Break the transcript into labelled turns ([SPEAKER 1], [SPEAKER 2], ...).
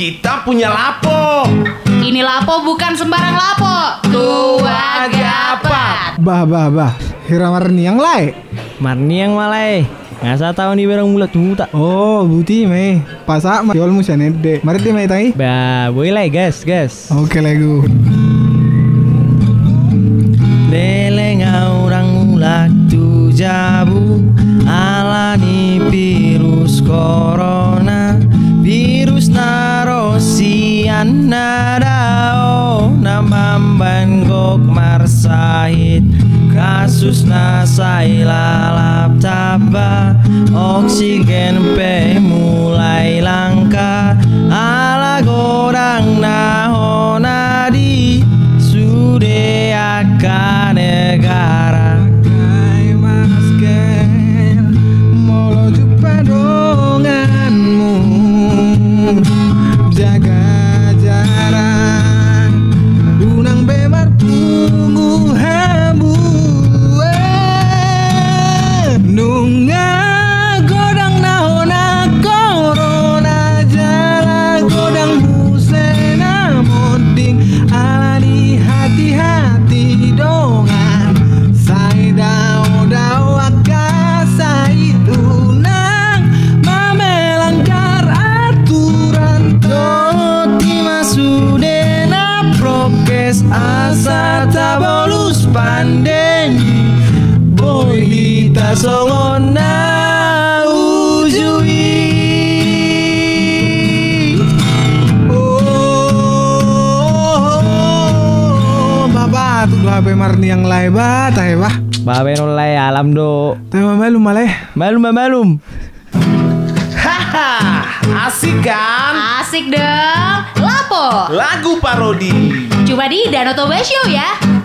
[SPEAKER 1] kita punya lapo.
[SPEAKER 2] Ini lapo bukan sembarang lapo. Tua gapat.
[SPEAKER 3] Bah bah bah. Hira marni yang lain.
[SPEAKER 4] Marni yang malai. Ngasa tahu nih berang mulut tuh tak.
[SPEAKER 3] Oh, buti me. Pasak ma yol musia nede. Mari ti me tai.
[SPEAKER 4] Bah, boleh gas gas.
[SPEAKER 3] Oke lego.
[SPEAKER 4] Nadao namamban gok marsahit kasus nasai lalap taba oksigen pe prokes asa tabolus pandemi Boy hita songona ujui
[SPEAKER 3] Oh, HP marni yang lain ba, tahe ba.
[SPEAKER 4] Babe nolai alam do
[SPEAKER 3] Tahe malum maleh.
[SPEAKER 4] Malum malum
[SPEAKER 1] Haha, asik kan?
[SPEAKER 2] Asik dong. Lapo.
[SPEAKER 1] Lagu parodi.
[SPEAKER 2] Cuma di Danau Toba Show ya.